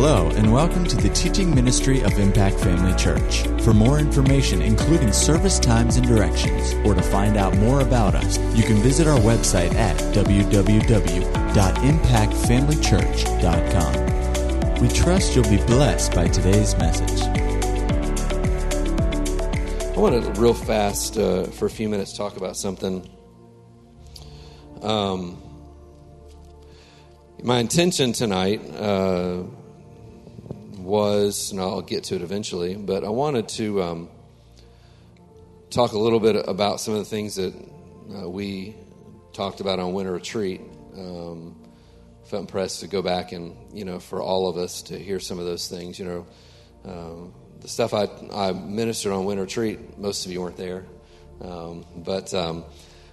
Hello, and welcome to the teaching ministry of Impact Family Church. For more information, including service times and directions, or to find out more about us, you can visit our website at www.impactfamilychurch.com. We trust you'll be blessed by today's message. I want to real fast uh, for a few minutes talk about something. Um, my intention tonight uh, was, and I'll get to it eventually, but I wanted to um, talk a little bit about some of the things that uh, we talked about on winter retreat. Um, felt impressed to go back and, you know, for all of us to hear some of those things. You know, um, the stuff I, I ministered on winter retreat, most of you weren't there, um, but um,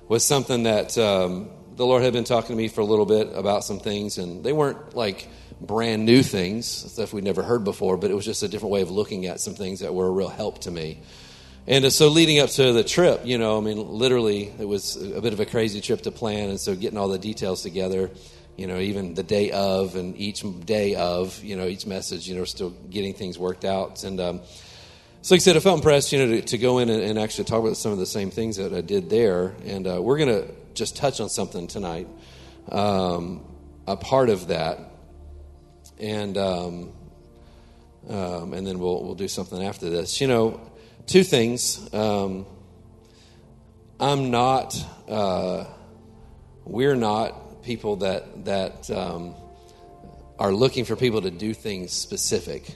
was something that um, the Lord had been talking to me for a little bit about some things, and they weren't like brand new things, stuff we'd never heard before, but it was just a different way of looking at some things that were a real help to me. And uh, so, leading up to the trip, you know, I mean, literally, it was a bit of a crazy trip to plan, and so getting all the details together, you know, even the day of, and each day of, you know, each message, you know, still getting things worked out. And um, so, like I said, I felt impressed, you know, to, to go in and, and, actually talk about some of the same things that I did there. And uh, we're going to just touch on something tonight, um, a part of that, and um, um, and then we'll we'll do something after this. You know, two things. Um, I'm not. Uh, we're not people that that um, are looking for people to do things specific.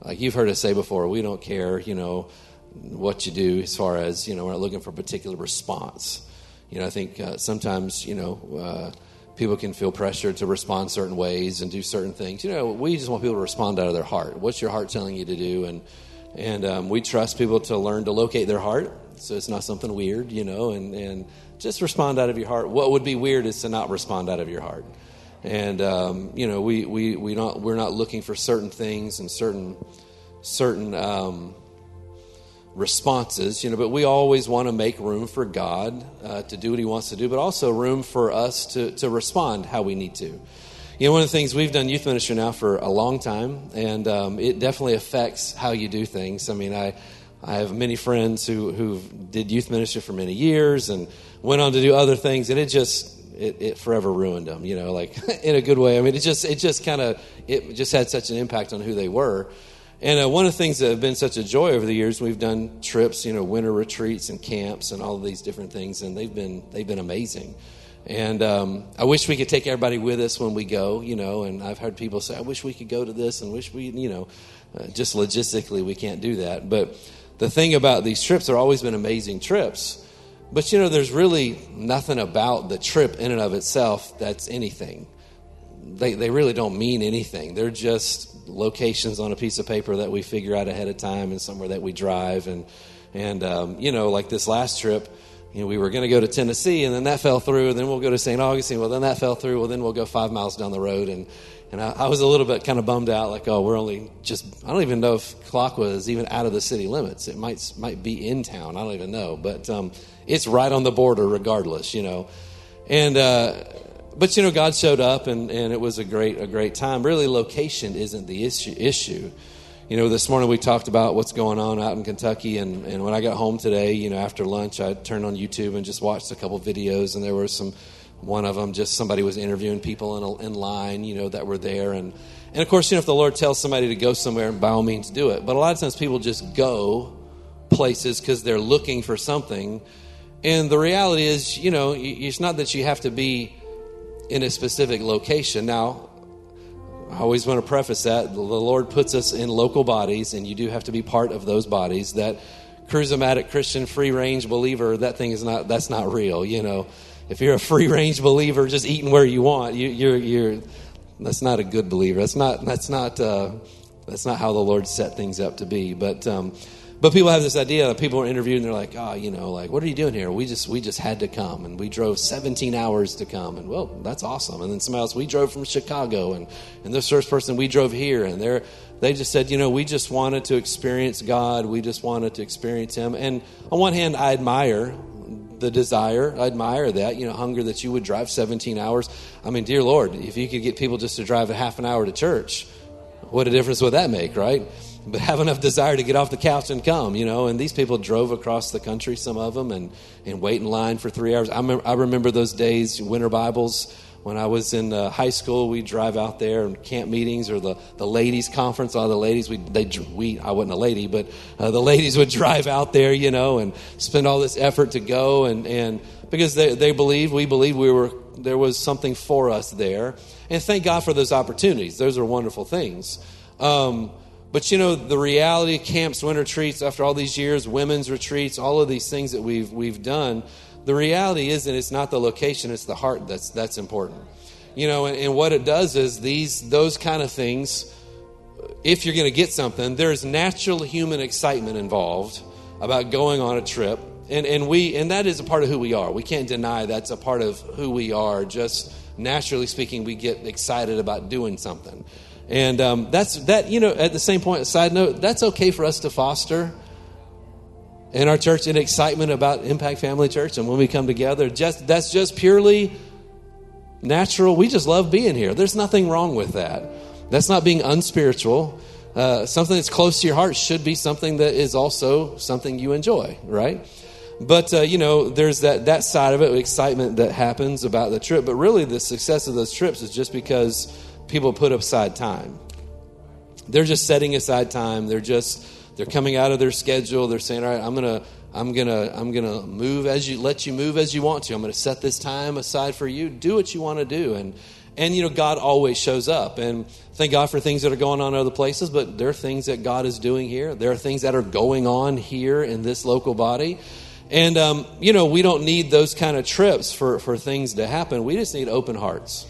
Like you've heard us say before, we don't care. You know what you do as far as you know. We're not looking for a particular response. You know, I think uh, sometimes, you know, uh, people can feel pressure to respond certain ways and do certain things. You know, we just want people to respond out of their heart. What's your heart telling you to do? And and um, we trust people to learn to locate their heart, so it's not something weird, you know, and and just respond out of your heart. What would be weird is to not respond out of your heart. And um, you know, we we we not we're not looking for certain things and certain certain. Um, responses, you know, but we always want to make room for God uh, to do what He wants to do, but also room for us to, to respond how we need to. You know, one of the things we've done youth ministry now for a long time, and um, it definitely affects how you do things. I mean, I, I have many friends who who did youth ministry for many years and went on to do other things, and it just it, it forever ruined them. You know, like in a good way. I mean, it just it just kind of it just had such an impact on who they were. And uh, one of the things that have been such a joy over the years, we've done trips, you know, winter retreats and camps and all these different things, and they've been they've been amazing. And um, I wish we could take everybody with us when we go, you know. And I've heard people say, "I wish we could go to this," and wish we, you know, uh, just logistically we can't do that. But the thing about these trips, they're always been amazing trips. But you know, there's really nothing about the trip in and of itself that's anything. They they really don't mean anything. They're just locations on a piece of paper that we figure out ahead of time and somewhere that we drive. And and um, you know like this last trip you know we were going to go to tennessee and then that fell through and then we'll go to st augustine. Well then that fell through. Well then we'll go five miles down the road. And and I, I was a little bit kind of bummed out like oh we're only just i don't even know if Kulaqua is even out of the city limits. It might might be in town. I don't even know. But um, it's right on the border regardless you know. And uh, but you know, God showed up, and, and it was a great a great time. Really, location isn't the issue. Issue, you know. This morning we talked about what's going on out in Kentucky, and, and when I got home today, you know, after lunch, I turned on YouTube and just watched a couple videos, and there were some. One of them, just somebody was interviewing people in, in line, you know, that were there, and and of course, you know, if the Lord tells somebody to go somewhere, by all means, do it. But a lot of times, people just go places because they're looking for something, and the reality is, you know, it's not that you have to be in a specific location. Now, I always want to preface that the Lord puts us in local bodies, and you do have to be part of those bodies. That charismatic Christian free range believer, that thing is not that's not real. You know, if you're a free range believer, just eating where you want, you, you're you're that's not a good believer. That's not that's not uh, that's not how the Lord set things up to be. But um, but people have this idea that people are interviewed and they're like, oh, you know, like, what are you doing here? We just we just had to come and we drove 17 hours to come and well, that's awesome. And then somebody else, we drove from Chicago and and this first person we drove here and they're they just said, you know, we just wanted to experience God. We just wanted to experience Him. And on one hand, I admire the desire. I admire that, you know, hunger that you would drive 17 hours. I mean, dear Lord, if you could get people just to drive a half an hour to church, what a difference would that make, right? But have enough desire to get off the couch and come, you know. And these people drove across the country, some of them, and, and wait in line for three hours. I remember, I remember those days, winter Bibles. When I was in uh, high school, we'd drive out there and camp meetings or the, the ladies' conference. All the ladies, we, they, we I wasn't a lady, but uh, the ladies would drive out there, you know, and spend all this effort to go. And, and because they, they believed, we believed we were, there was something for us there. And thank God for those opportunities. Those are wonderful things. Um, but you know, the reality camps, winter retreats, after all these years, women's retreats, all of these things that we've, we've done, the reality is that it's not the location, it's the heart that's, that's important. You know, and, and what it does is these, those kind of things, if you're going to get something, there's natural human excitement involved about going on a trip. And, and we and that is a part of who we are. We can't deny that's a part of who we are. Just naturally speaking, we get excited about doing something. And um, that's that, you know, at the same point, side note, that's okay for us to foster in our church in excitement about Impact Family Church. And when we come together, just that's just purely natural. We just love being here. There's nothing wrong with that. That's not being unspiritual. Uh, something that's close to your heart should be something that is also something you enjoy, right? But uh, you know, there's that that side of it, excitement that happens about the trip. But really, the success of those trips is just because people put aside time. They're just setting aside time. They're just they're coming out of their schedule. They're saying, "All right, I'm gonna, I'm gonna, I'm gonna move as you let you move as you want to. I'm gonna set this time aside for you. Do what you want to do." And and you know, God always shows up. And thank God for things that are going on in other places. But there are things that God is doing here. There are things that are going on here in this local body. And um, you know, we don't need those kind of trips for for things to happen. We just need open hearts.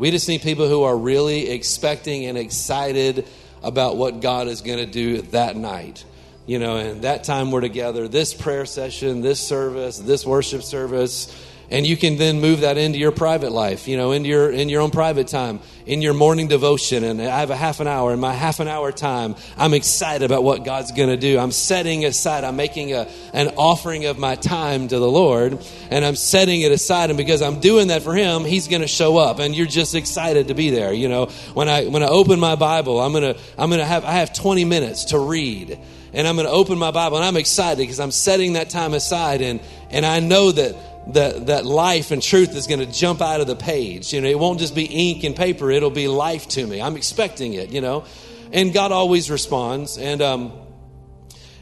We just need people who are really expecting and excited about what God is going to do that night. You know, and that time we're together, this prayer session, this service, this worship service, and you can then move that into your private life you know into your in your own private time in your morning devotion. And i have a half an hour. In my half an hour time i'm excited about what god's going to do. I'm setting aside i'm making a, an offering of my time to the lord and i'm setting it aside. And because i'm doing that for him he's going to show up. And you're just excited to be there you know. When i when i open my bible i'm going to i'm going to have i have 20 minutes to read. And i'm going to open my bible and i'm excited because i'm setting that time aside. And and i know that that, that life and truth is going to jump out of the page. You know, it won't just be ink and paper, it'll be life to me. I'm expecting it, you know. And God always responds. And, um,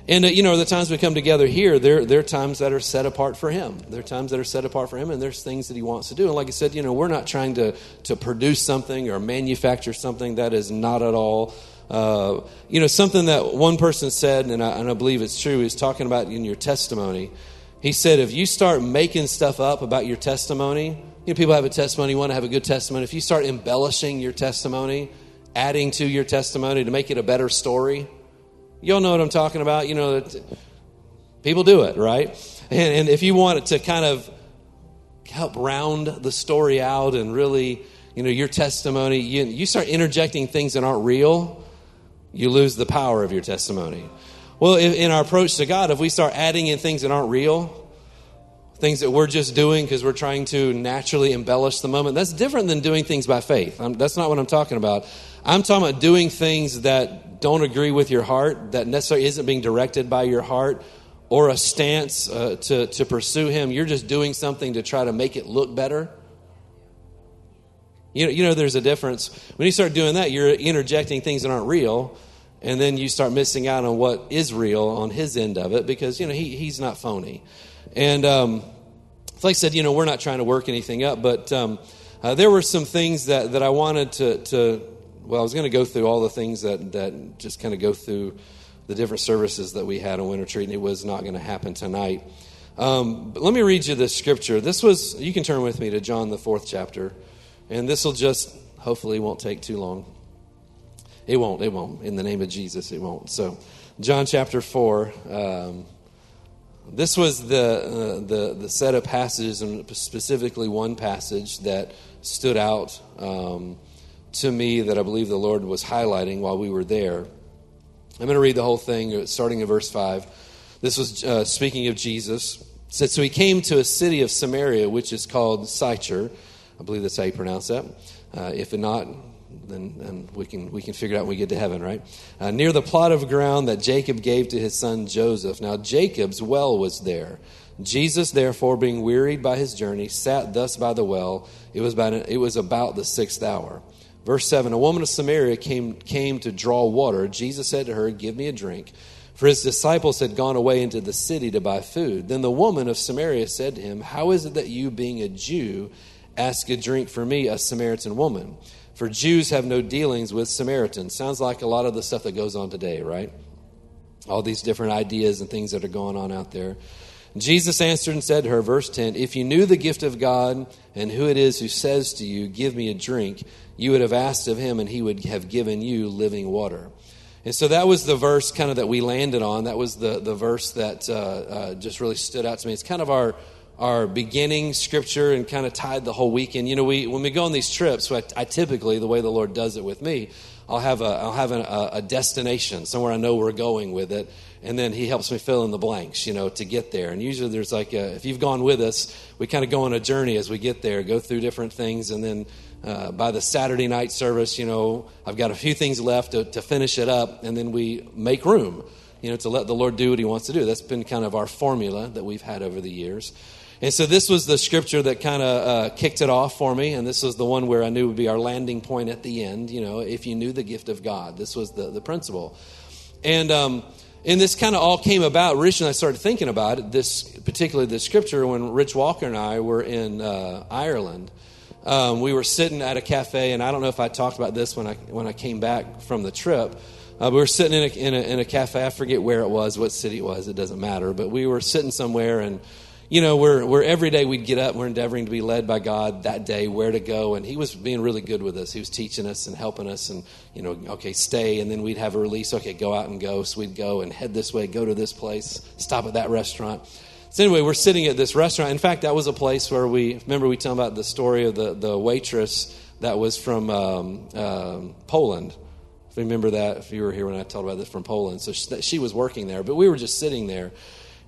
and uh, you know, the times we come together here, there, there are times that are set apart for Him. There are times that are set apart for Him, and there's things that He wants to do. And like I said, you know, we're not trying to, to produce something or manufacture something that is not at all. Uh, you know, something that one person said, and I, and I believe it's true, is talking about in your testimony he said, if you start making stuff up about your testimony, you know, people have a testimony, you want to have a good testimony. If you start embellishing your testimony, adding to your testimony to make it a better story, you all know what I'm talking about. You know, people do it, right? And, and if you want it to kind of help round the story out and really, you know, your testimony, you, you start interjecting things that aren't real, you lose the power of your testimony. Well, in our approach to God, if we start adding in things that aren't real, things that we're just doing because we're trying to naturally embellish the moment, that's different than doing things by faith. I'm, that's not what I'm talking about. I'm talking about doing things that don't agree with your heart, that necessarily isn't being directed by your heart, or a stance uh, to, to pursue Him. You're just doing something to try to make it look better. You know, you know, there's a difference. When you start doing that, you're interjecting things that aren't real and then you start missing out on what is real on his end of it because you know he, he's not phony. And um, like i said you know we're not trying to work anything up but um, uh, there were some things that, that i wanted to, to well i was going to go through all the things that, that just kind of go through the different services that we had on winter retreat and it was not going to happen tonight. Um, but let me read you this scripture. This was you can turn with me to john the fourth chapter and this will just hopefully won't take too long it won't. It won't. In the name of Jesus, it won't. So, John chapter 4. Um, this was the, uh, the, the set of passages, and specifically one passage that stood out um, to me that I believe the Lord was highlighting while we were there. I'm going to read the whole thing, uh, starting in verse 5. This was uh, speaking of Jesus. It said, So he came to a city of Samaria, which is called Sychar. I believe that's how you pronounce that. Uh, if not, then, then we can we can figure it out when we get to heaven, right? Uh, near the plot of ground that Jacob gave to his son Joseph. Now Jacob's well was there. Jesus, therefore, being wearied by his journey, sat thus by the well. It was about it was about the sixth hour. Verse seven: A woman of Samaria came came to draw water. Jesus said to her, "Give me a drink." For his disciples had gone away into the city to buy food. Then the woman of Samaria said to him, How is it that you, being a Jew, ask a drink for me, a Samaritan woman? For Jews have no dealings with Samaritans. Sounds like a lot of the stuff that goes on today, right? All these different ideas and things that are going on out there. Jesus answered and said to her, verse 10 If you knew the gift of God and who it is who says to you, Give me a drink, you would have asked of him, and he would have given you living water. And so that was the verse kind of that we landed on. That was the, the verse that uh, uh, just really stood out to me. It's kind of our our beginning scripture and kind of tied the whole weekend. You know, we when we go on these trips, I, I typically the way the Lord does it with me, I'll have a I'll have a, a destination somewhere I know we're going with it, and then He helps me fill in the blanks, you know, to get there. And usually there's like a, if you've gone with us, we kind of go on a journey as we get there, go through different things, and then uh, by the Saturday night service, you know, I've got a few things left to, to finish it up, and then we make room, you know, to let the Lord do what He wants to do. That's been kind of our formula that we've had over the years. And so this was the scripture that kind of uh, kicked it off for me, and this was the one where I knew would be our landing point at the end. You know, if you knew the gift of God, this was the, the principle. And um, and this kind of all came about. Rich and I started thinking about it. This particularly this scripture when Rich Walker and I were in uh, Ireland um, we were sitting at a cafe, and I don't know if I talked about this when I when I came back from the trip. Uh, we were sitting in a, in a, in a cafe. I forget where it was, what city it was. It doesn't matter. But we were sitting somewhere, and you know, we're, we're every day we'd get up, we're endeavoring to be led by God that day, where to go. And He was being really good with us. He was teaching us and helping us, and, you know, okay, stay. And then we'd have a release, okay, go out and go. So we'd go and head this way, go to this place, stop at that restaurant. So anyway, we're sitting at this restaurant. In fact, that was a place where we remember we tell about the story of the, the waitress that was from um, um, Poland. Remember that if you were here when I told about this from Poland. So she, she was working there, but we were just sitting there,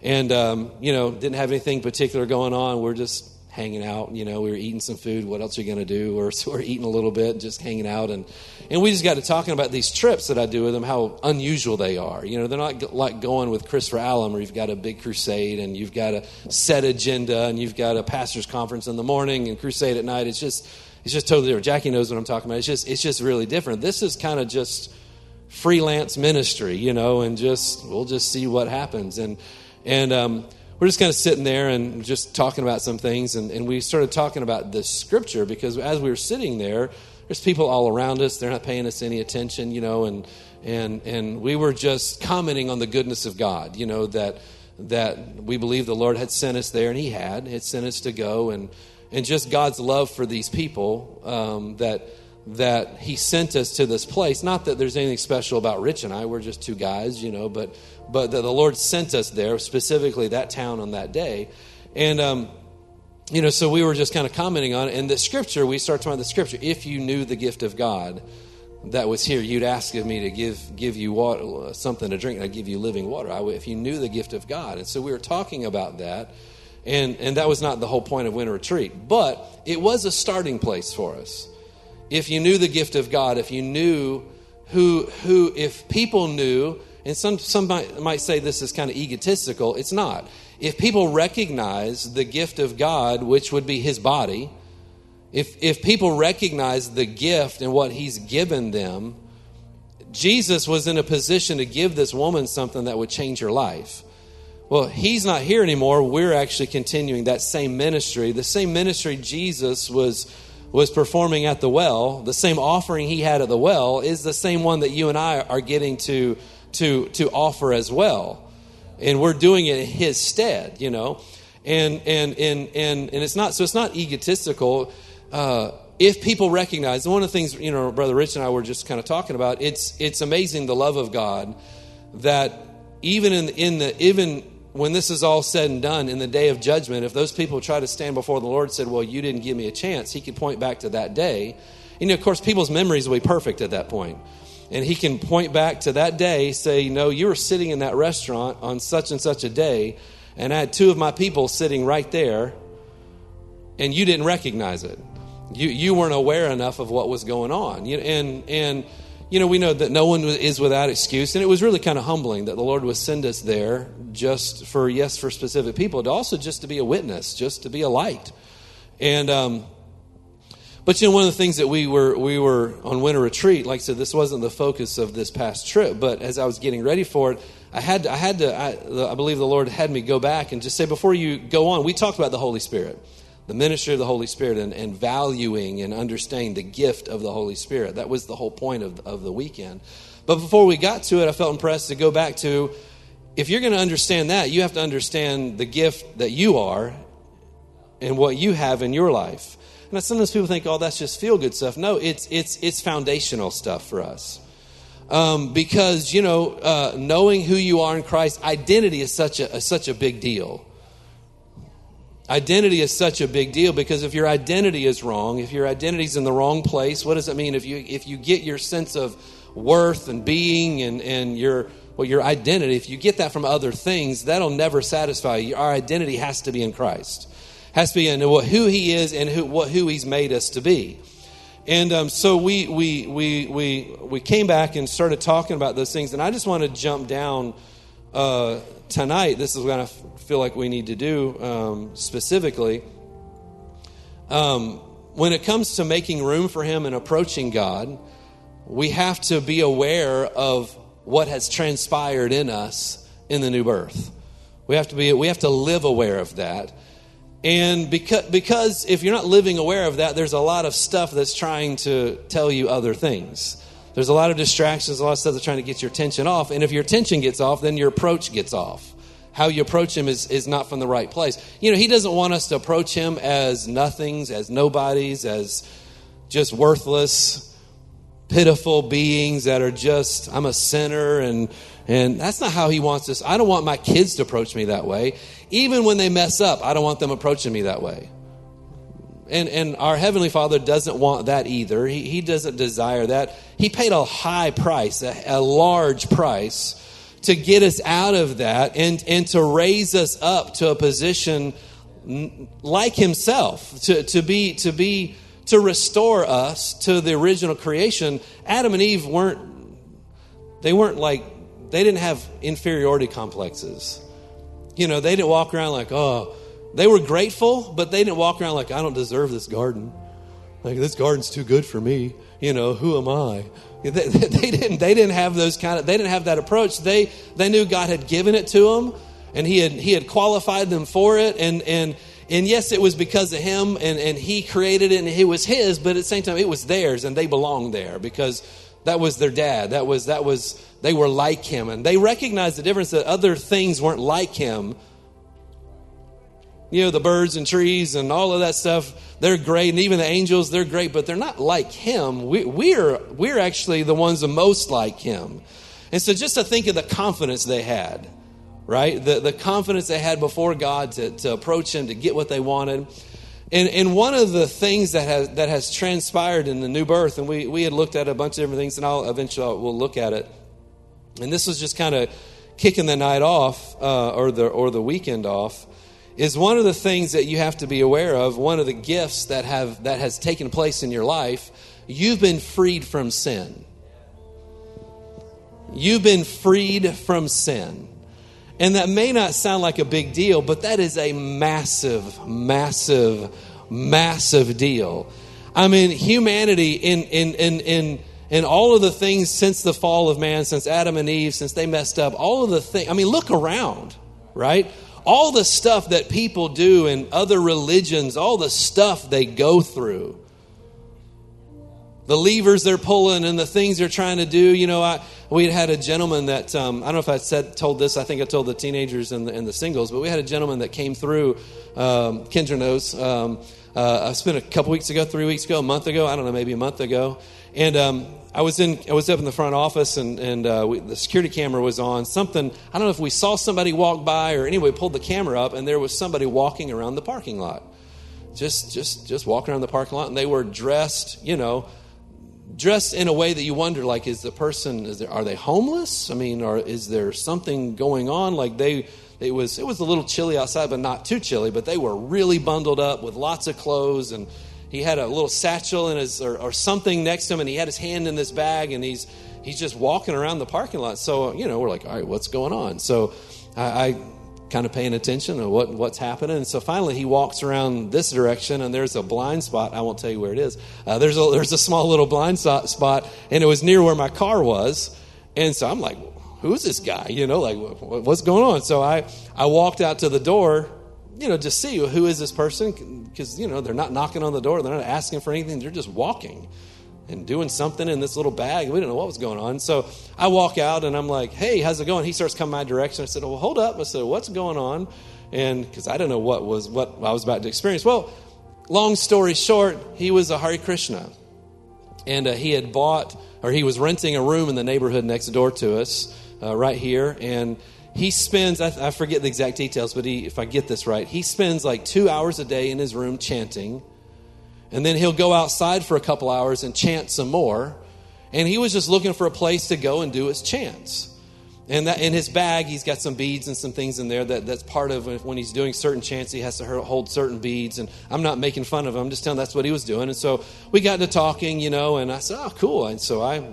and um, you know didn't have anything particular going on. We're just hanging out. You know, we were eating some food. What else are you going to do? Or so we're eating a little bit, just hanging out, and and we just got to talking about these trips that I do with them, how unusual they are. You know, they're not like going with Christopher Allen, where you've got a big crusade and you've got a set agenda and you've got a pastors' conference in the morning and crusade at night. It's just it's just totally different. Jackie knows what I'm talking about. It's just it's just really different. This is kind of just freelance ministry, you know, and just we'll just see what happens and and. um we're just kind of sitting there and just talking about some things. And, and we started talking about this scripture because as we were sitting there, there's people all around us. They're not paying us any attention, you know, and, and, and we were just commenting on the goodness of God, you know, that, that we believe the Lord had sent us there, and He had. Had sent us to go, and, and just God's love for these people um, that that he sent us to this place. Not that there's anything special about Rich and I, we're just two guys, you know, but but that the Lord sent us there, specifically that town on that day. And um, you know, so we were just kind of commenting on it. And the scripture, we start talking about the scripture. If you knew the gift of God that was here, you'd ask of me to give give you water, something to drink, and I'd give you living water. I, if you knew the gift of God, and so we were talking about that. And, and that was not the whole point of winter retreat, but it was a starting place for us if you knew the gift of God, if you knew who, who if people knew, and some, some might, might say this is kind of egotistical, it's not. If people recognize the gift of God, which would be his body, if, if people recognize the gift and what he's given them, Jesus was in a position to give this woman something that would change her life. Well, he's not here anymore. We're actually continuing that same ministry. The same ministry Jesus was was performing at the well, the same offering he had at the well is the same one that you and I are getting to to to offer as well. And we're doing it in his stead, you know. And and and and and it's not so it's not egotistical. Uh, if people recognize, one of the things you know, brother Rich and I were just kind of talking about, it's it's amazing the love of God that even in in the even when this is all said and done in the day of judgment, if those people try to stand before the Lord and said, Well, you didn't give me a chance, he could point back to that day. And, of course, people's memories will be perfect at that point. And he can point back to that day, say, No, you were sitting in that restaurant on such and such a day, and I had two of my people sitting right there, and you didn't recognize it. You you weren't aware enough of what was going on. You, and and you know we know that no one is without excuse, and it was really kind of humbling that the Lord would send us there just for yes for specific people, but also just to be a witness, just to be a light, and. Um, but you know, one of the things that we were we were on winter retreat, like I said, this wasn't the focus of this past trip. But as I was getting ready for it, I had to, I had to I, I believe the Lord had me go back and just say before you go on, we talked about the Holy Spirit, the ministry of the Holy Spirit, and, and valuing and understanding the gift of the Holy Spirit. That was the whole point of of the weekend. But before we got to it, I felt impressed to go back to if you're going to understand that, you have to understand the gift that you are and what you have in your life. And sometimes people think, oh, that's just feel good stuff. No, it's, it's, it's foundational stuff for us. Um, because, you know, uh, knowing who you are in Christ, identity is such a, such a big deal. Identity is such a big deal because if your identity is wrong, if your identity is in the wrong place, what does it mean? If you, if you get your sense of worth and being and, and your, well, your identity, if you get that from other things, that'll never satisfy you. Our identity has to be in Christ has to be in who he is and who, what, who he's made us to be. And um, so we, we, we, we, we came back and started talking about those things. And I just want to jump down uh, tonight. This is what I feel like we need to do um, specifically. Um, when it comes to making room for him and approaching God, we have to be aware of what has transpired in us in the new birth. We have to be we have to live aware of that. And because, because if you're not living aware of that, there's a lot of stuff that's trying to tell you other things. There's a lot of distractions, a lot of stuff that's trying to get your attention off. And if your attention gets off, then your approach gets off. How you approach him is, is not from the right place. You know, he doesn't want us to approach him as nothings, as nobodies, as just worthless, pitiful beings that are just, I'm a sinner and and that's not how he wants us. I don't want my kids to approach me that way. Even when they mess up, I don't want them approaching me that way. And, and our Heavenly Father doesn't want that either. He, he doesn't desire that. He paid a high price, a, a large price, to get us out of that and, and to raise us up to a position like Himself, to, to be, to be, to restore us to the original creation. Adam and Eve weren't, they weren't like they didn't have inferiority complexes. You know, they didn't walk around like, oh, they were grateful, but they didn't walk around like, I don't deserve this garden. Like, this garden's too good for me. You know, who am I? They, they, didn't, they didn't have those kind of, they didn't have that approach. They, they knew God had given it to them and he had, he had qualified them for it. And, and, and yes, it was because of him and, and he created it and it was his, but at the same time, it was theirs and they belonged there because that was their dad. That was, that was, they were like him. And they recognized the difference that other things weren't like him. You know, the birds and trees and all of that stuff, they're great. And even the angels, they're great, but they're not like him. We, we're, we're actually the ones the most like him. And so just to think of the confidence they had, right? The, the confidence they had before God to, to approach him, to get what they wanted. And, and one of the things that has, that has transpired in the new birth, and we, we had looked at a bunch of different things, and I'll eventually we'll look at it. And this was just kind of kicking the night off uh, or, the, or the weekend off is one of the things that you have to be aware of one of the gifts that have that has taken place in your life you've been freed from sin you've been freed from sin and that may not sound like a big deal, but that is a massive, massive, massive deal. I mean, humanity in, in, in, in, in all of the things since the fall of man, since Adam and Eve, since they messed up, all of the things, I mean, look around, right? All the stuff that people do in other religions, all the stuff they go through the levers they're pulling and the things they're trying to do. You know, I, we had had a gentleman that um, I don't know if I said told this. I think I told the teenagers and the, and the singles, but we had a gentleman that came through. Um, Kendra knows. Um, uh, I spent a couple weeks ago, three weeks ago, a month ago. I don't know, maybe a month ago, and um, I was in. I was up in the front office, and and uh, we, the security camera was on. Something I don't know if we saw somebody walk by or anyway pulled the camera up, and there was somebody walking around the parking lot, just just just walking around the parking lot, and they were dressed, you know dressed in a way that you wonder like is the person is there are they homeless i mean or is there something going on like they it was it was a little chilly outside but not too chilly but they were really bundled up with lots of clothes and he had a little satchel in his or, or something next to him, and he had his hand in this bag, and he's he's just walking around the parking lot. So you know, we're like, all right, what's going on? So I, I kind of paying attention to what, what's happening. And so finally, he walks around this direction, and there's a blind spot. I won't tell you where it is. Uh, there's a there's a small little blind spot, and it was near where my car was. And so I'm like, who's this guy? You know, like what's going on? So I I walked out to the door, you know, just see who is this person because you know they're not knocking on the door, they're not asking for anything, they're just walking and doing something in this little bag. We didn't know what was going on. So I walk out and I'm like, hey, how's it going? He starts coming my direction. I said, well, hold up. I said, what's going on? And because I didn't know what was what I was about to experience. Well, long story short, he was a Hare Krishna. And uh, he had bought, or he was renting a room in the neighborhood next door to us, uh, right here. And he spends, I, I forget the exact details, but he, if I get this right, he spends like two hours a day in his room chanting and then he'll go outside for a couple hours and chant some more. And he was just looking for a place to go and do his chants. And that in his bag, he's got some beads and some things in there that, that's part of when he's doing certain chants, he has to hold certain beads. And I'm not making fun of him, I'm just telling that's what he was doing. And so we got to talking, you know, and I said, oh, cool. And so I,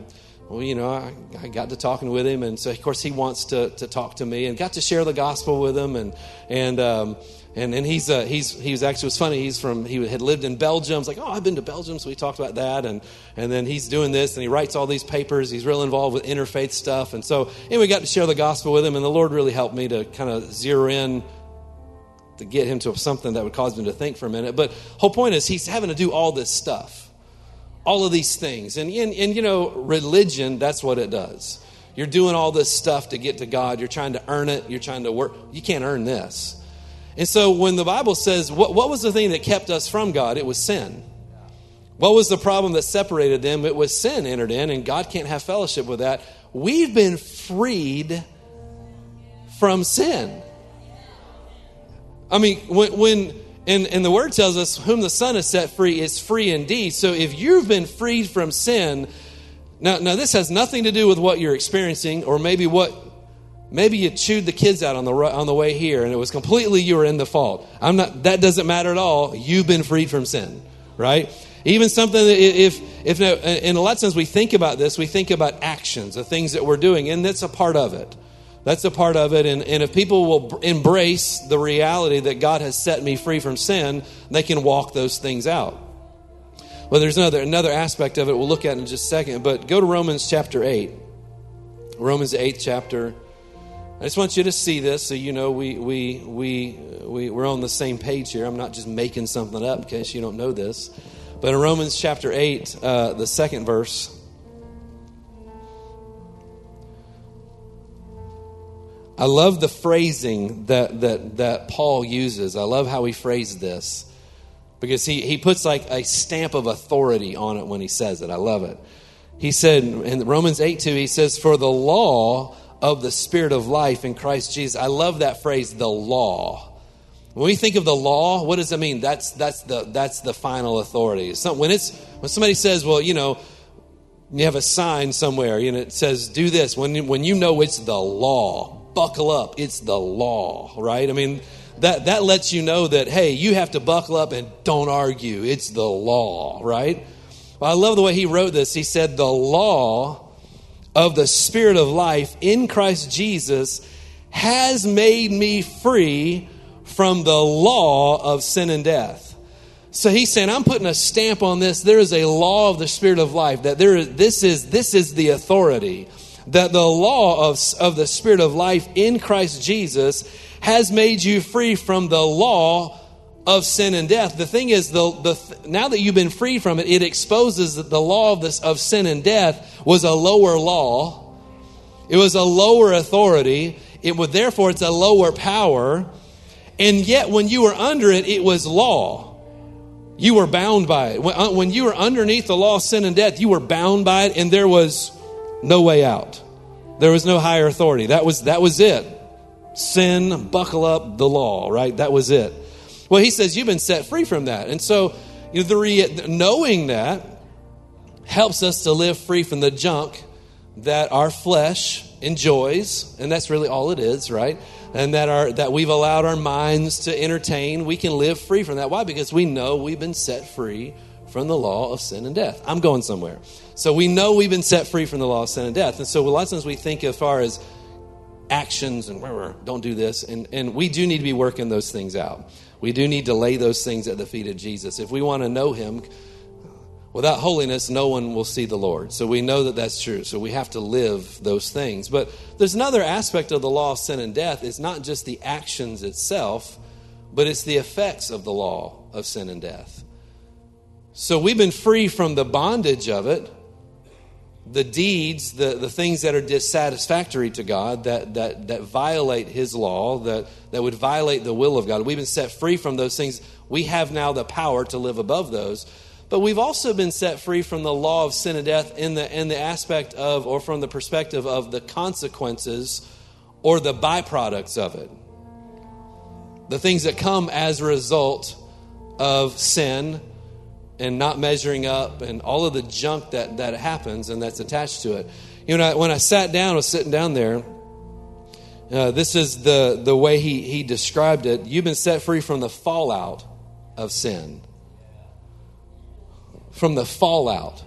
well, you know, I, I got to talking with him. And so, of course, he wants to, to talk to me and got to share the gospel with him. And, and, um, and and he's uh, he's he was actually was funny. He's from he had lived in Belgium. It's like, oh, I've been to Belgium, so we talked about that. And and then he's doing this, and he writes all these papers. He's real involved with interfaith stuff. And so anyway, we got to share the gospel with him, and the Lord really helped me to kind of zero in to get him to something that would cause him to think for a minute. But whole point is he's having to do all this stuff, all of these things, and and, and you know, religion that's what it does. You're doing all this stuff to get to God. You're trying to earn it. You're trying to work. You can't earn this. And so when the Bible says, what, what was the thing that kept us from God? It was sin. What was the problem that separated them? It was sin entered in, and God can't have fellowship with that. We've been freed from sin. I mean, when, when and, and the word tells us, whom the Son has set free is free indeed. So if you've been freed from sin, now, now this has nothing to do with what you're experiencing or maybe what Maybe you chewed the kids out on the on the way here, and it was completely you were in the fault. I'm not. That doesn't matter at all. You've been freed from sin, right? Even something that if if in a lot of times we think about this, we think about actions, the things that we're doing, and that's a part of it. That's a part of it. And, and if people will embrace the reality that God has set me free from sin, they can walk those things out. Well, there's another another aspect of it we'll look at in just a second. But go to Romans chapter eight. Romans eighth chapter. I just want you to see this so you know we, we, we, we, we're on the same page here. I'm not just making something up in case you don't know this. But in Romans chapter 8, uh, the second verse, I love the phrasing that, that, that Paul uses. I love how he phrased this because he, he puts like a stamp of authority on it when he says it. I love it. He said in Romans 8 2, he says, For the law of the Spirit of life in Christ Jesus. I love that phrase, the law. When we think of the law, what does it mean? That's that's the that's the final authority. So when it's when somebody says, well, you know, you have a sign somewhere, and it says, do this. When when you know it's the law, buckle up. It's the law, right? I mean, that that lets you know that hey, you have to buckle up and don't argue. It's the law, right? Well, I love the way he wrote this. He said, the law of the Spirit of life in Christ Jesus has made me free from the law of sin and death. So he's saying, I'm putting a stamp on this. There is a law of the Spirit of life, that there is, this, is, this is the authority. That the law of, of the Spirit of life in Christ Jesus has made you free from the law of sin and death. The thing is, the, the, now that you've been freed from it, it exposes that the law of, this, of sin and death was a lower law. It was a lower authority. It would therefore it's a lower power. And yet, when you were under it, it was law. You were bound by it. When, uh, when you were underneath the law of sin and death, you were bound by it, and there was no way out. There was no higher authority. That was that was it. Sin, buckle up the law, right? That was it. Well, he says you've been set free from that. And so, you know, the re- knowing that helps us to live free from the junk that our flesh enjoys, and that's really all it is, right? And that our that we've allowed our minds to entertain. We can live free from that. Why? Because we know we've been set free from the law of sin and death. I'm going somewhere. So we know we've been set free from the law of sin and death. And so a lot of times we think as far as actions and don't do this. And, and we do need to be working those things out. We do need to lay those things at the feet of Jesus. If we want to know Him, without holiness, no one will see the Lord. So we know that that's true. So we have to live those things. But there's another aspect of the law of sin and death. It's not just the actions itself, but it's the effects of the law of sin and death. So we've been free from the bondage of it, the deeds, the, the things that are dissatisfactory to God, that, that, that violate His law, that, that would violate the will of God. We've been set free from those things. We have now the power to live above those. But we've also been set free from the law of sin and death in the, in the aspect of, or from the perspective of the consequences or the byproducts of it. The things that come as a result of sin and not measuring up and all of the junk that, that happens and that's attached to it. You know, when I sat down, I was sitting down there. Uh, this is the, the way he, he described it. You've been set free from the fallout of sin. From the fallout.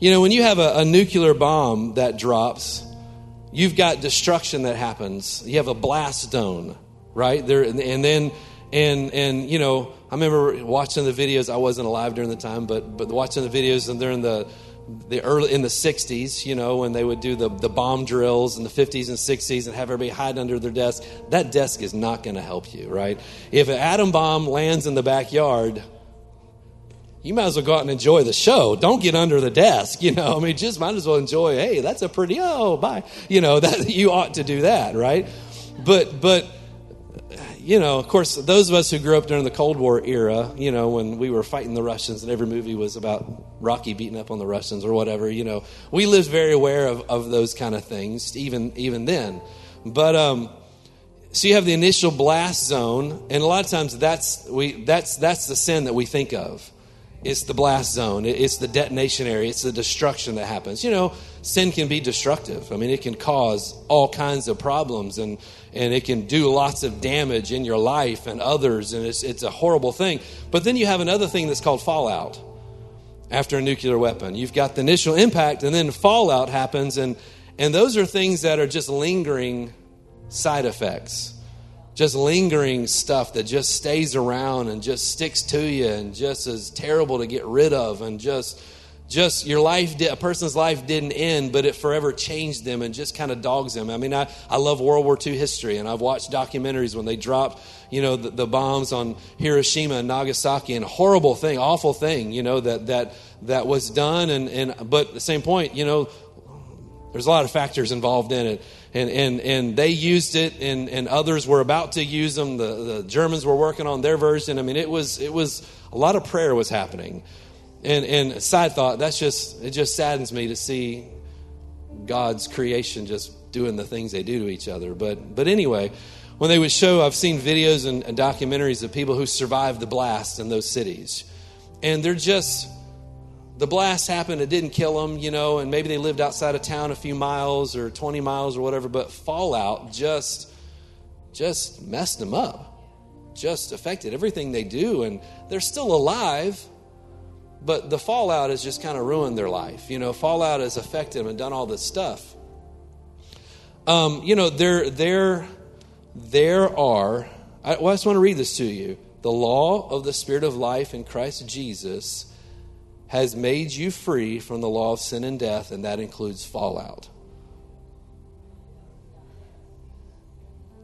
You know, when you have a, a nuclear bomb that drops, you've got destruction that happens. You have a blast zone, right? There, and then, and, and, you know, I remember watching the videos. I wasn't alive during the time, but but watching the videos and during the the early in the 60s, you know, when they would do the, the bomb drills in the 50s and 60s and have everybody hide under their desk, that desk is not going to help you, right? If an atom bomb lands in the backyard, you might as well go out and enjoy the show. Don't get under the desk, you know. I mean, just might as well enjoy. Hey, that's a pretty. Oh, bye. You know that you ought to do that, right? But but you know, of course, those of us who grew up during the Cold War era, you know, when we were fighting the Russians and every movie was about Rocky beating up on the Russians or whatever, you know, we lived very aware of, of those kind of things, even even then. But um, so you have the initial blast zone, and a lot of times that's we that's that's the sin that we think of. It's the blast zone. It's the detonation area. It's the destruction that happens. You know, sin can be destructive. I mean, it can cause all kinds of problems and, and it can do lots of damage in your life and others, and it's, it's a horrible thing. But then you have another thing that's called fallout after a nuclear weapon. You've got the initial impact, and then fallout happens, and, and those are things that are just lingering side effects just lingering stuff that just stays around and just sticks to you and just is terrible to get rid of and just just your life a person's life didn't end but it forever changed them and just kind of dogs them i mean i, I love world war ii history and i've watched documentaries when they dropped you know the, the bombs on hiroshima and nagasaki and horrible thing awful thing you know that that that was done and and but at the same point you know there's a lot of factors involved in it and, and, and they used it, and, and others were about to use them. The, the Germans were working on their version. I mean, it was, it was a lot of prayer was happening. And, and side thought, that's just, it just saddens me to see God's creation just doing the things they do to each other. But, but anyway, when they would show, I've seen videos and, and documentaries of people who survived the blast in those cities. And they're just, the blast happened, it didn't kill them, you know, and maybe they lived outside of town a few miles or 20 miles or whatever, but fallout just just messed them up. Just affected everything they do and they're still alive, but the fallout has just kind of ruined their life. You know, fallout has affected them and done all this stuff. Um, you know, there there there are I, well, I just want to read this to you. The law of the Spirit of life in Christ Jesus has made you free from the law of sin and death, and that includes fallout.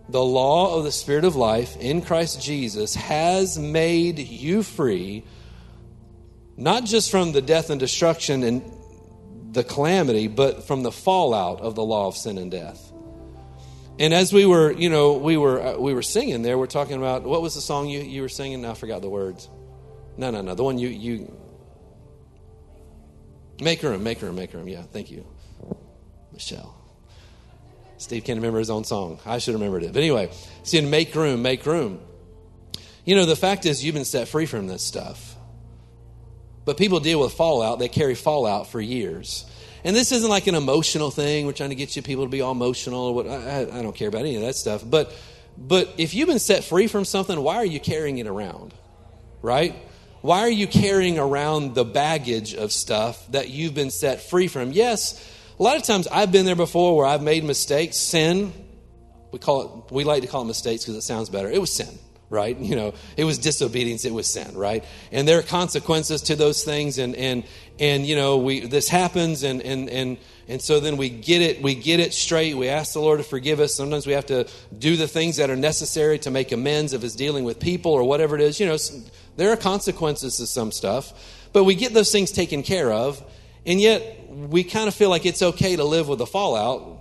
The law of the Spirit of life in Christ Jesus has made you free, not just from the death and destruction and the calamity, but from the fallout of the law of sin and death. And as we were, you know, we were uh, we were singing there, we're talking about what was the song you, you were singing? I forgot the words. No, no, no. The one you you Make room, make room, make room. Yeah, thank you, Michelle. Steve can't remember his own song. I should have remembered it. But anyway, saying make room, make room. You know, the fact is you've been set free from this stuff. But people deal with fallout, they carry fallout for years. And this isn't like an emotional thing. We're trying to get you people to be all emotional. What, I, I don't care about any of that stuff. But, but if you've been set free from something, why are you carrying it around? Right? Why are you carrying around the baggage of stuff that you've been set free from? Yes, a lot of times I've been there before where I've made mistakes, sin. We call it we like to call it mistakes because it sounds better. It was sin right? You know, it was disobedience, it was sin, right? And there are consequences to those things, and and and you know, we this happens, and and and and so then we get it, we get it straight. We ask the Lord to forgive us. Sometimes we have to do the things that are necessary to make amends if it's dealing with people or whatever it is. You know, there are consequences to some stuff, but we get those things taken care of, and yet we kind of feel like it's okay to live with the fallout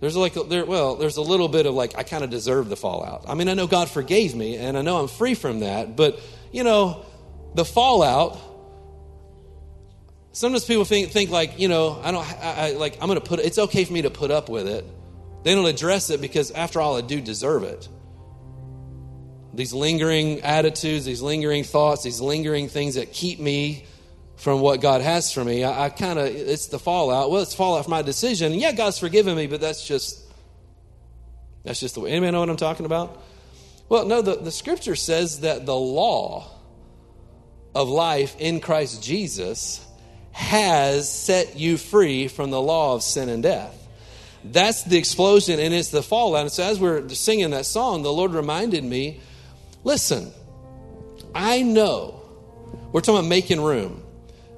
there's like, a, there, well, there's a little bit of like, I kind of deserve the fallout. I mean, I know God forgave me and I know I'm free from that, but, you know, the fallout, sometimes people think, think like, you know, I don't, I, I like, I'm going to put, it's okay for me to put up with it. They don't address it because after all, I do deserve it. These lingering attitudes, these lingering thoughts, these lingering things that keep me from what God has for me. I, I kind of, it's the fallout. Well, it's fallout from my decision. And yeah, God's forgiven me, but that's just, that's just the way. Anybody know what I'm talking about? Well, no, the, the scripture says that the law of life in Christ Jesus has set you free from the law of sin and death. That's the explosion and it's the fallout. And so as we're singing that song, the Lord reminded me listen, I know, we're talking about making room.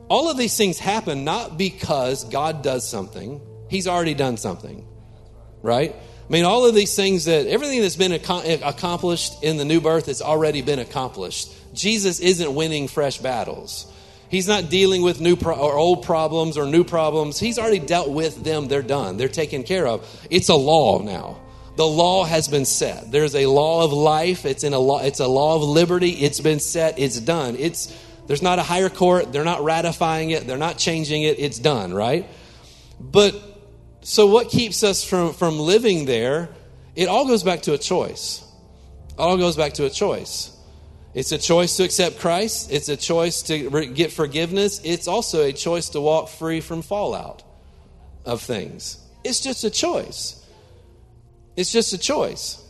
All of these things happen not because God does something, He's already done something, right? I mean, all of these things that everything that's been accomplished in the new birth has already been accomplished. Jesus isn't winning fresh battles. He's not dealing with new pro- or old problems or new problems. He's already dealt with them. They're done. They're taken care of. It's a law now. The law has been set. There's a law of life. It's in a law. It's a law of liberty. It's been set. It's done. It's there's not a higher court. They're not ratifying it. They're not changing it. It's done, right? But so what keeps us from, from living there? It all goes back to a choice. It all goes back to a choice. It's a choice to accept Christ. It's a choice to get forgiveness. It's also a choice to walk free from fallout of things. It's just a choice. It's just a choice.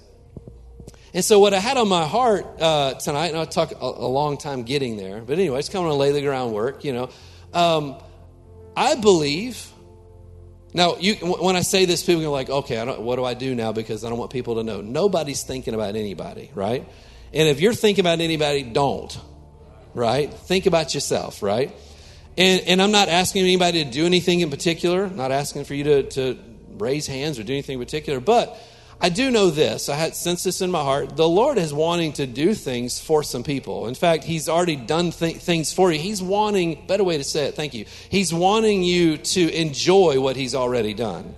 And so, what I had on my heart uh, tonight, and I'll talk a, a, long time getting there, but anyway, it's coming to lay the groundwork, you know. Um, I believe. Now, you, when I say this, people are like, okay, what do I do now because I don't want people to know. Nobody's thinking about anybody, right? And if you're thinking about anybody, don't, right? Think about yourself, right? And, and I'm not asking anybody to do anything in particular, not asking for you to, to raise hands or do anything in particular, but I do know this. I had sense this in my heart. The Lord is wanting to do things for some people. In fact, He's already done th- things for you. He's wanting, better way to say it, thank you. He's wanting you to enjoy what He's already done.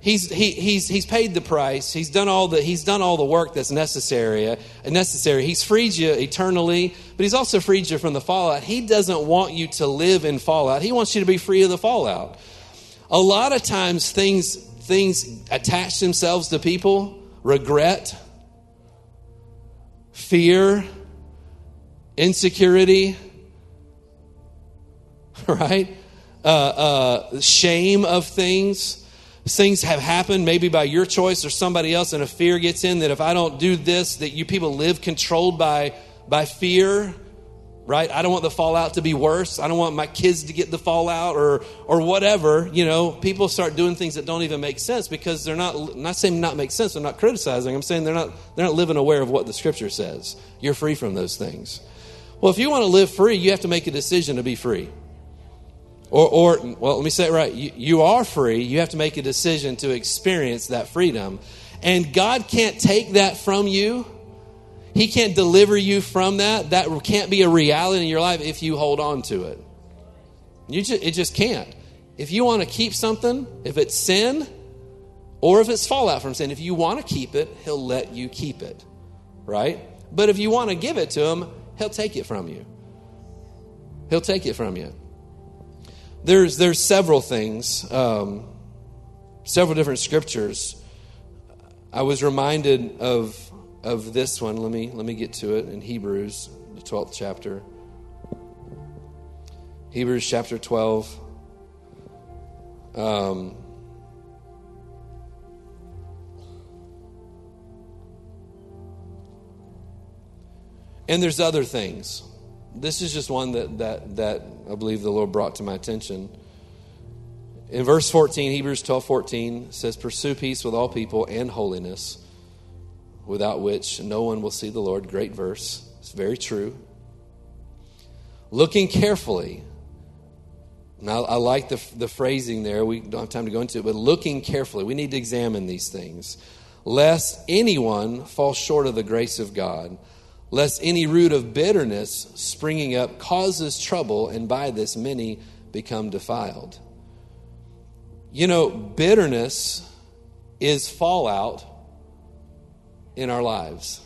He's, he, he's, he's paid the price. He's done all the, he's done all the work that's necessary, uh, necessary. He's freed you eternally, but he's also freed you from the fallout. He doesn't want you to live in fallout. He wants you to be free of the fallout. A lot of times things things attach themselves to people regret, fear, insecurity, right? Uh, uh, shame of things. Things have happened maybe by your choice or somebody else, and a fear gets in that if I don't do this, that you people live controlled by by fear right? I don't want the fallout to be worse. I don't want my kids to get the fallout or or whatever. You know, people start doing things that don't even make sense because they're not I'm not saying not make sense. I'm not criticizing. I'm saying they're not they're not living aware of what the scripture says. You're free from those things. Well, if you want to live free, you have to make a decision to be free. Or, or well, let me say it right. You, you are free. You have to make a decision to experience that freedom. And God can't take that from you he can't deliver you from that. That can't be a reality in your life if you hold on to it. You just, it just can't. If you want to keep something, if it's sin or if it's fallout from sin, if you want to keep it, He'll let you keep it. Right? But if you want to give it to Him, He'll take it from you. He'll take it from you. There's, there's several things, um, several different scriptures. I was reminded of of this one, let me let me get to it in Hebrews, the 12th chapter. Hebrews chapter 12. Um, and there's other things. this is just one that, that, that I believe the Lord brought to my attention. In verse 14, Hebrews 12 14 says, Pursue peace with all people and holiness, without which no one will see the Lord. Great verse. It's very true. Looking carefully. Now, I like the, the phrasing there. We don't have time to go into it, but looking carefully. We need to examine these things. Lest anyone fall short of the grace of God, lest any root of bitterness springing up causes trouble, and by this many become defiled. You know, bitterness is fallout in our lives.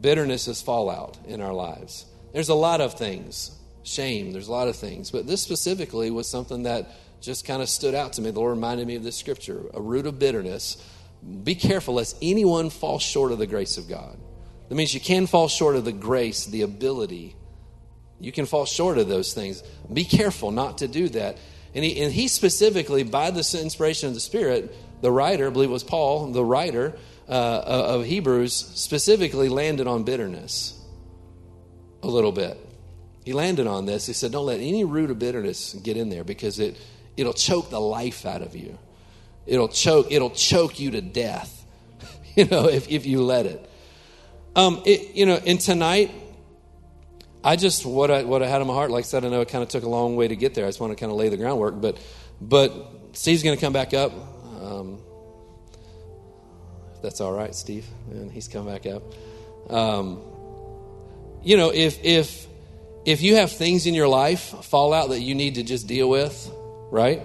Bitterness is fallout in our lives. There's a lot of things, shame, there's a lot of things, but this specifically was something that just kind of stood out to me. The Lord reminded me of this scripture a root of bitterness. Be careful lest anyone fall short of the grace of God. That means you can fall short of the grace, the ability. You can fall short of those things. Be careful not to do that. And he, and he specifically, by the inspiration of the Spirit, the writer, I believe it was Paul, the writer uh, of Hebrews, specifically landed on bitterness a little bit. He landed on this. He said, Don't let any root of bitterness get in there because it, it'll choke the life out of you. It'll choke, it'll choke you to death, you know, if, if you let it. Um, it, you know, and tonight, I just what I what I had in my heart, like I said, I know it kind of took a long way to get there. I just want to kind of lay the groundwork, but but Steve's going to come back up. Um, that's all right, Steve, and he's come back up. Um, you know, if if if you have things in your life fallout that you need to just deal with, right?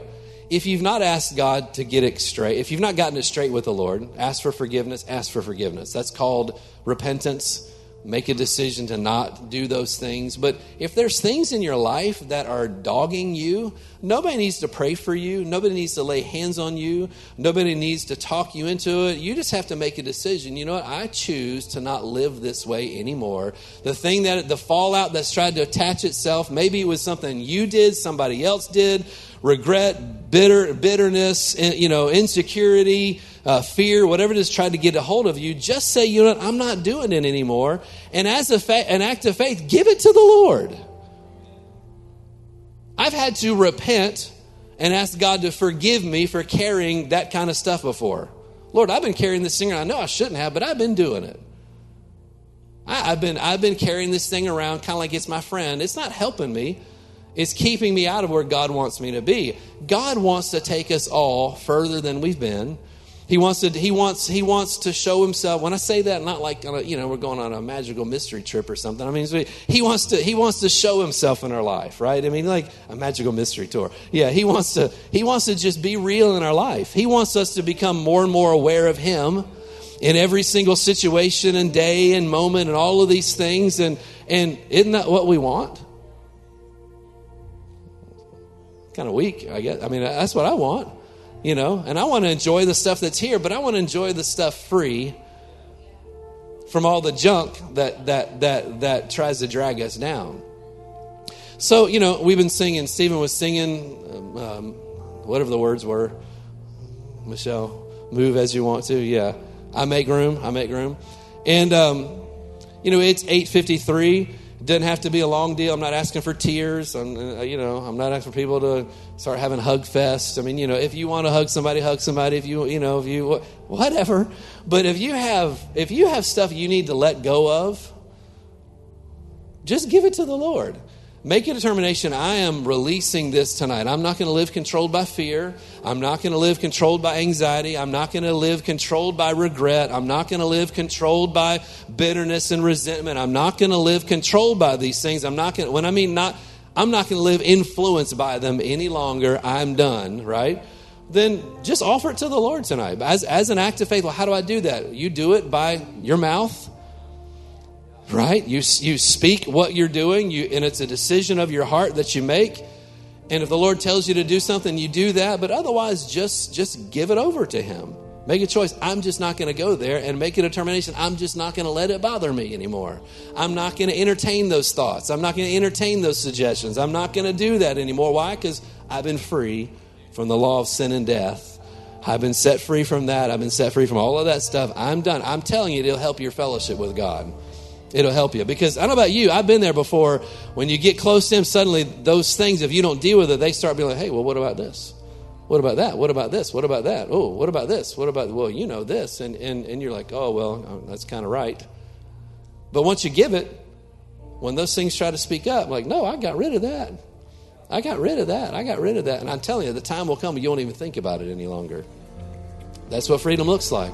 If you've not asked God to get it straight, if you've not gotten it straight with the Lord, ask for forgiveness. Ask for forgiveness. That's called repentance make a decision to not do those things. But if there's things in your life that are dogging you, nobody needs to pray for you. Nobody needs to lay hands on you. Nobody needs to talk you into it. You just have to make a decision. You know what? I choose to not live this way anymore. The thing that, the fallout that's tried to attach itself, maybe it was something you did, somebody else did, regret, bitter, bitterness, eh, you know, insecurity uh, fear, whatever it is trying to get a hold of you, just say, you know what, I'm not doing it anymore. And as a fa- an act of faith, give it to the Lord. I've had to repent and ask God to forgive me for carrying that kind of stuff before. Lord, I've been carrying this thing. I know I shouldn't have, but I've been doing it. I, have been I've been carrying this thing around kind of like it's my friend. It's not helping me. It's keeping me out of where God wants me to be. God wants to take us all further than we've been. He wants to. He wants. He wants to show himself. When I say that, not like a, you know we're going on a magical mystery trip or something. I mean, he wants to. He wants to show himself in our life, right? I mean, like a magical mystery tour. Yeah, he wants to. He wants to just be real in our life. He wants us to become more and more aware of him in every single situation and day and moment and all of these things. And and isn't that what we want? Kind of weak, I guess. I mean, that's what I want you know, and I want to enjoy the stuff that's here, but I want to enjoy the stuff free from all the junk that that that that tries to drag us down. So, you know, we've been singing. Stephen was singing, um, um, whatever the words were. Michelle, move as you want to. Yeah, I make room. I make room. And um, you know, it's eight fifty three. It doesn't have to be a long deal. I'm not asking for tears. I'm, uh, you know, I'm not asking for people to start having hug fest. I mean, you know, if you want to hug somebody, hug somebody. If you, you know, if you, whatever. But if you have, if you have stuff you need to let go of, just give it to the Lord. Make a determination I am releasing this tonight. I'm not going to live controlled by fear. I'm not going to live controlled by anxiety. I'm not going to live controlled by regret. I'm not going to live controlled by bitterness and resentment. I'm not going to live controlled by these things. I'm not going to, when I mean not, I'm not going to live influenced by them any longer. I'm done, right? Then just offer it to the Lord tonight. As, as an act of faith, well, how do I do that? You do it by your mouth right? You, you speak what you're doing, you, and it's a decision of your heart that you make. And if the Lord tells you to do something, you do that. But otherwise, just just give it over to Him. Make a choice. I'm just not going to go there and make a determination. I'm just not going to let it bother me anymore. I'm not going to entertain those thoughts. I'm not going to entertain those suggestions. I'm not going to do that anymore. Why? Because I've been free from the law of sin and death. I've been set free from that. I've been set free from all of that stuff. I'm done. I'm telling you, it'll help your fellowship with God. It'll help you because I don't know about you. I've been there before. When you get close to him, suddenly those things, if you don't deal with it, they start being like, "Hey, well, what about this? What about that? What about this? What about that? Oh, what about this? What about well, you know this?" And and and you're like, "Oh, well, uh, that's kind of right." But once you give it, when those things try to speak up, like, "No, I got rid of that. I got rid of that. I got rid of that." And I'm telling you, the time will come you won't even think about it any longer. That's what freedom looks like.